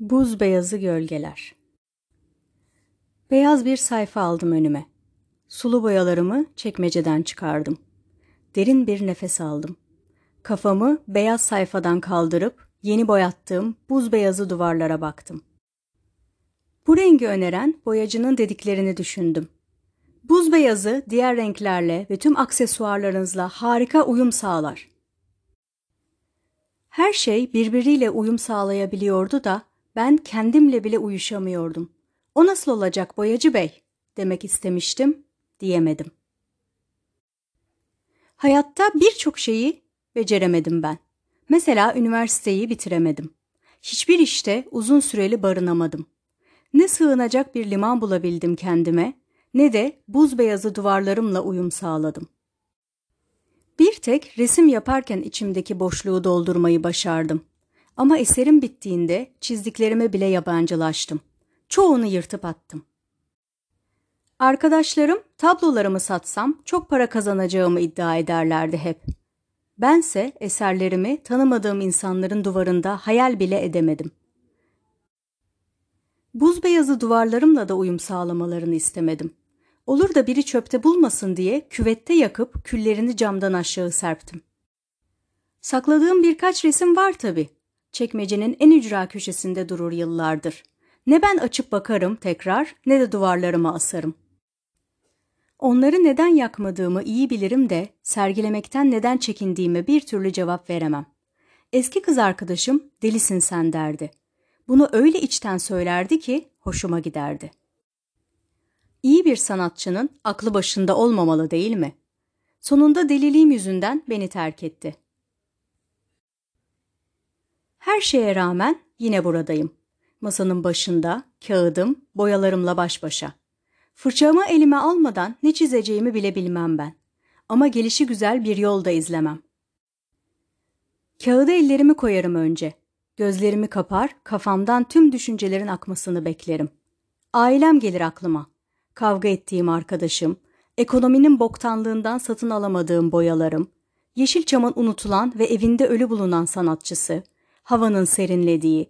Buz beyazı gölgeler. Beyaz bir sayfa aldım önüme. Sulu boyalarımı çekmeceden çıkardım. Derin bir nefes aldım. Kafamı beyaz sayfadan kaldırıp yeni boyattığım buz beyazı duvarlara baktım. Bu rengi öneren boyacının dediklerini düşündüm. Buz beyazı diğer renklerle ve tüm aksesuarlarınızla harika uyum sağlar. Her şey birbiriyle uyum sağlayabiliyordu da ben kendimle bile uyuşamıyordum. O nasıl olacak boyacı bey demek istemiştim, diyemedim. Hayatta birçok şeyi beceremedim ben. Mesela üniversiteyi bitiremedim. Hiçbir işte uzun süreli barınamadım. Ne sığınacak bir liman bulabildim kendime ne de buz beyazı duvarlarımla uyum sağladım. Bir tek resim yaparken içimdeki boşluğu doldurmayı başardım. Ama eserim bittiğinde çizdiklerime bile yabancılaştım. Çoğunu yırtıp attım. Arkadaşlarım tablolarımı satsam çok para kazanacağımı iddia ederlerdi hep. Bense eserlerimi tanımadığım insanların duvarında hayal bile edemedim. Buz beyazı duvarlarımla da uyum sağlamalarını istemedim. Olur da biri çöpte bulmasın diye küvette yakıp küllerini camdan aşağı serptim. Sakladığım birkaç resim var tabi. Çekmecenin en ücra köşesinde durur yıllardır. Ne ben açıp bakarım tekrar ne de duvarlarıma asarım. Onları neden yakmadığımı iyi bilirim de sergilemekten neden çekindiğime bir türlü cevap veremem. Eski kız arkadaşım delisin sen derdi. Bunu öyle içten söylerdi ki hoşuma giderdi. İyi bir sanatçının aklı başında olmamalı değil mi? Sonunda deliliğim yüzünden beni terk etti. Her şeye rağmen yine buradayım. Masanın başında, kağıdım, boyalarımla baş başa. Fırçamı elime almadan ne çizeceğimi bile bilmem ben. Ama gelişi güzel bir yolda izlemem. Kağıda ellerimi koyarım önce. Gözlerimi kapar, kafamdan tüm düşüncelerin akmasını beklerim. Ailem gelir aklıma. Kavga ettiğim arkadaşım, ekonominin boktanlığından satın alamadığım boyalarım, Yeşilçam'ın unutulan ve evinde ölü bulunan sanatçısı, havanın serinlediği.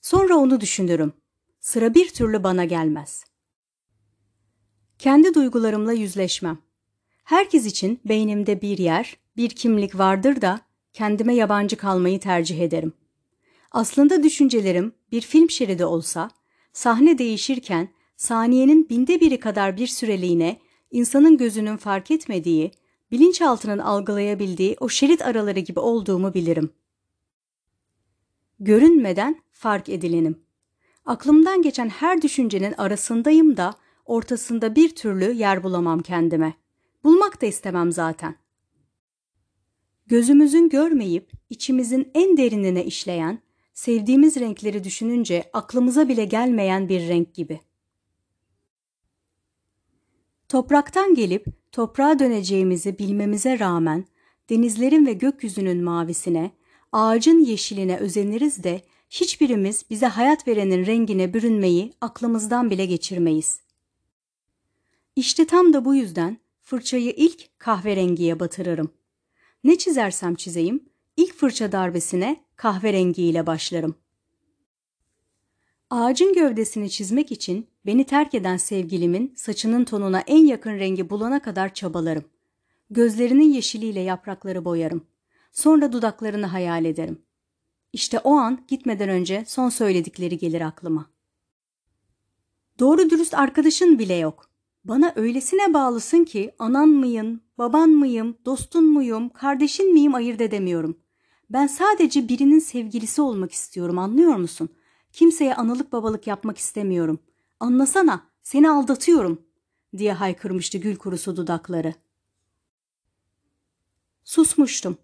Sonra onu düşünürüm. Sıra bir türlü bana gelmez. Kendi duygularımla yüzleşmem. Herkes için beynimde bir yer, bir kimlik vardır da kendime yabancı kalmayı tercih ederim. Aslında düşüncelerim bir film şeridi olsa, sahne değişirken saniyenin binde biri kadar bir süreliğine insanın gözünün fark etmediği, bilinçaltının algılayabildiği o şerit araları gibi olduğumu bilirim. Görünmeden fark edilenim. Aklımdan geçen her düşüncenin arasındayım da ortasında bir türlü yer bulamam kendime. Bulmak da istemem zaten. Gözümüzün görmeyip içimizin en derinine işleyen, sevdiğimiz renkleri düşününce aklımıza bile gelmeyen bir renk gibi. Topraktan gelip toprağa döneceğimizi bilmemize rağmen denizlerin ve gökyüzünün mavisine, ağacın yeşiline özeniriz de hiçbirimiz bize hayat verenin rengine bürünmeyi aklımızdan bile geçirmeyiz. İşte tam da bu yüzden fırçayı ilk kahverengiye batırırım. Ne çizersem çizeyim, ilk fırça darbesine kahverengiyle başlarım. Ağacın gövdesini çizmek için beni terk eden sevgilimin saçının tonuna en yakın rengi bulana kadar çabalarım. Gözlerinin yeşiliyle yaprakları boyarım. Sonra dudaklarını hayal ederim. İşte o an gitmeden önce son söyledikleri gelir aklıma. Doğru dürüst arkadaşın bile yok. Bana öylesine bağlısın ki anan mıyım, baban mıyım, dostun muyum, kardeşin miyim ayırt edemiyorum. Ben sadece birinin sevgilisi olmak istiyorum anlıyor musun? Kimseye analık babalık yapmak istemiyorum. Anlasana seni aldatıyorum diye haykırmıştı gül kurusu dudakları. Susmuştum.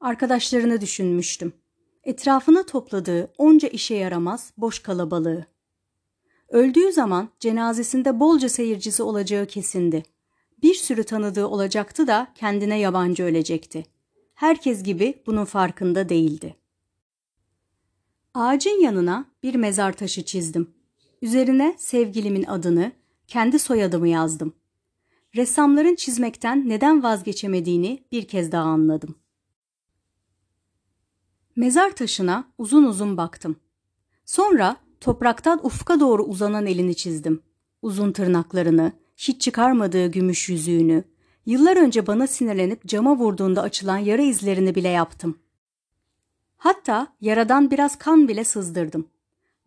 Arkadaşlarını düşünmüştüm. Etrafına topladığı onca işe yaramaz boş kalabalığı. Öldüğü zaman cenazesinde bolca seyircisi olacağı kesindi. Bir sürü tanıdığı olacaktı da kendine yabancı ölecekti. Herkes gibi bunun farkında değildi. Ağacın yanına bir mezar taşı çizdim. Üzerine sevgilimin adını, kendi soyadımı yazdım. Ressamların çizmekten neden vazgeçemediğini bir kez daha anladım. Mezar taşına uzun uzun baktım. Sonra topraktan ufka doğru uzanan elini çizdim. Uzun tırnaklarını, hiç çıkarmadığı gümüş yüzüğünü, yıllar önce bana sinirlenip cama vurduğunda açılan yara izlerini bile yaptım. Hatta yaradan biraz kan bile sızdırdım.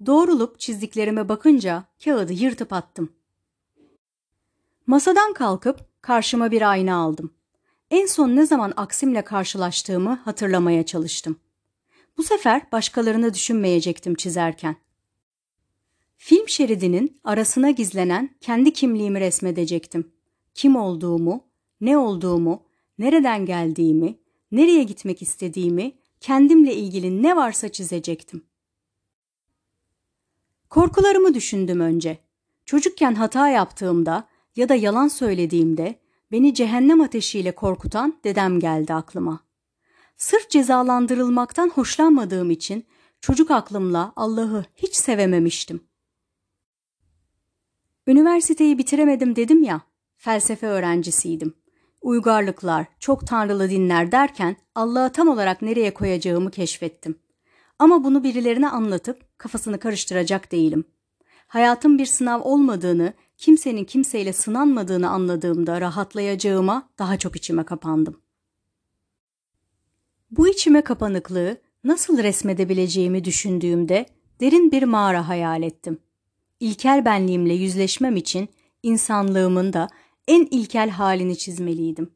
Doğrulup çizdiklerime bakınca kağıdı yırtıp attım. Masadan kalkıp karşıma bir ayna aldım. En son ne zaman Aksim'le karşılaştığımı hatırlamaya çalıştım. Bu sefer başkalarını düşünmeyecektim çizerken. Film şeridinin arasına gizlenen kendi kimliğimi resmedecektim. Kim olduğumu, ne olduğumu, nereden geldiğimi, nereye gitmek istediğimi, kendimle ilgili ne varsa çizecektim. Korkularımı düşündüm önce. Çocukken hata yaptığımda ya da yalan söylediğimde beni cehennem ateşiyle korkutan dedem geldi aklıma. Sırf cezalandırılmaktan hoşlanmadığım için çocuk aklımla Allah'ı hiç sevememiştim. Üniversiteyi bitiremedim dedim ya, felsefe öğrencisiydim. Uygarlıklar, çok tanrılı dinler derken Allah'ı tam olarak nereye koyacağımı keşfettim. Ama bunu birilerine anlatıp kafasını karıştıracak değilim. Hayatın bir sınav olmadığını, kimsenin kimseyle sınanmadığını anladığımda rahatlayacağıma daha çok içime kapandım. Bu içime kapanıklığı nasıl resmedebileceğimi düşündüğümde derin bir mağara hayal ettim. İlkel benliğimle yüzleşmem için insanlığımın da en ilkel halini çizmeliydim.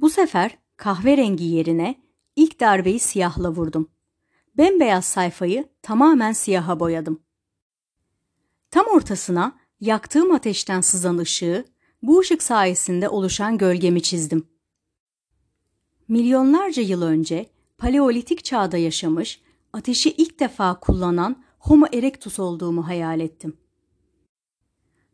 Bu sefer kahverengi yerine ilk darbeyi siyahla vurdum. Bembeyaz sayfayı tamamen siyaha boyadım. Tam ortasına yaktığım ateşten sızan ışığı, bu ışık sayesinde oluşan gölgemi çizdim. Milyonlarca yıl önce paleolitik çağda yaşamış, ateşi ilk defa kullanan Homo erectus olduğumu hayal ettim.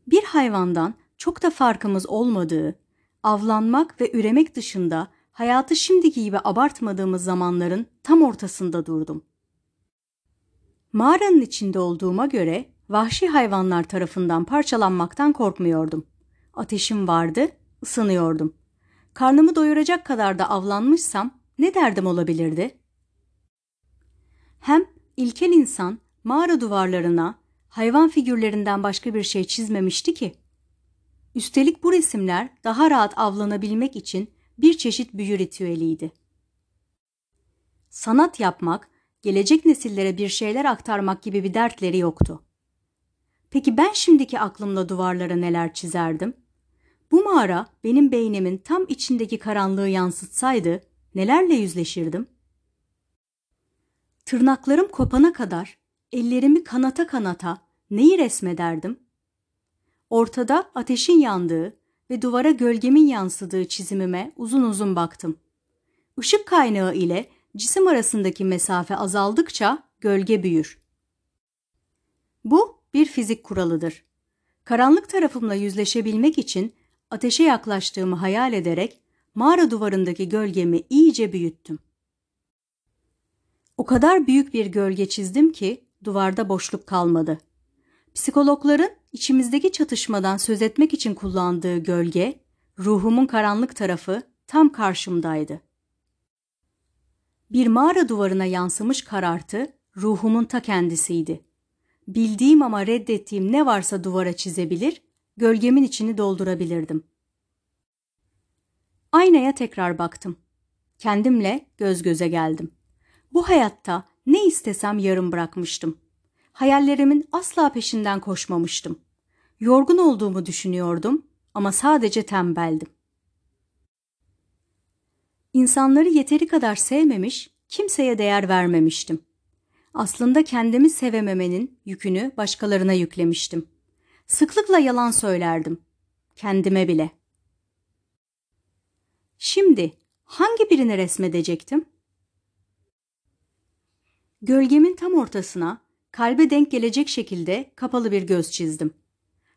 Bir hayvandan çok da farkımız olmadığı, avlanmak ve üremek dışında hayatı şimdiki gibi abartmadığımız zamanların tam ortasında durdum. Mağaranın içinde olduğuma göre vahşi hayvanlar tarafından parçalanmaktan korkmuyordum. Ateşim vardı, ısınıyordum. Karnımı doyuracak kadar da avlanmışsam ne derdim olabilirdi? Hem ilkel insan mağara duvarlarına hayvan figürlerinden başka bir şey çizmemişti ki. Üstelik bu resimler daha rahat avlanabilmek için bir çeşit büyü ritüeliydi. Sanat yapmak, gelecek nesillere bir şeyler aktarmak gibi bir dertleri yoktu. Peki ben şimdiki aklımla duvarlara neler çizerdim? Bu mağara benim beynimin tam içindeki karanlığı yansıtsaydı nelerle yüzleşirdim? Tırnaklarım kopana kadar ellerimi kanata kanata neyi resmederdim? Ortada ateşin yandığı ve duvara gölgemin yansıdığı çizimime uzun uzun baktım. Işık kaynağı ile cisim arasındaki mesafe azaldıkça gölge büyür. Bu bir fizik kuralıdır. Karanlık tarafımla yüzleşebilmek için ateşe yaklaştığımı hayal ederek mağara duvarındaki gölgemi iyice büyüttüm. O kadar büyük bir gölge çizdim ki duvarda boşluk kalmadı. Psikologların içimizdeki çatışmadan söz etmek için kullandığı gölge, ruhumun karanlık tarafı tam karşımdaydı. Bir mağara duvarına yansımış karartı ruhumun ta kendisiydi. Bildiğim ama reddettiğim ne varsa duvara çizebilir, gölgemin içini doldurabilirdim. Aynaya tekrar baktım. Kendimle göz göze geldim. Bu hayatta ne istesem yarım bırakmıştım. Hayallerimin asla peşinden koşmamıştım. Yorgun olduğumu düşünüyordum ama sadece tembeldim. İnsanları yeteri kadar sevmemiş, kimseye değer vermemiştim. Aslında kendimi sevememenin yükünü başkalarına yüklemiştim. Sıklıkla yalan söylerdim. Kendime bile. Şimdi hangi birini resmedecektim? Gölgemin tam ortasına kalbe denk gelecek şekilde kapalı bir göz çizdim.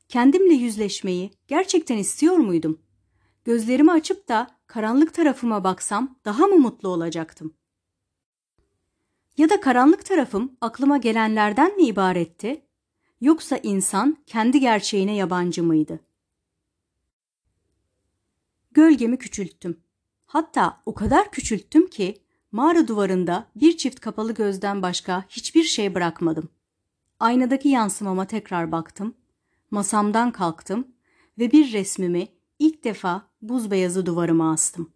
Kendimle yüzleşmeyi gerçekten istiyor muydum? Gözlerimi açıp da karanlık tarafıma baksam daha mı mutlu olacaktım? Ya da karanlık tarafım aklıma gelenlerden mi ibaretti? Yoksa insan kendi gerçeğine yabancı mıydı? Gölgemi küçülttüm. Hatta o kadar küçülttüm ki Mağara duvarında bir çift kapalı gözden başka hiçbir şey bırakmadım. Aynadaki yansımama tekrar baktım. Masamdan kalktım ve bir resmimi ilk defa buz beyazı duvarıma astım.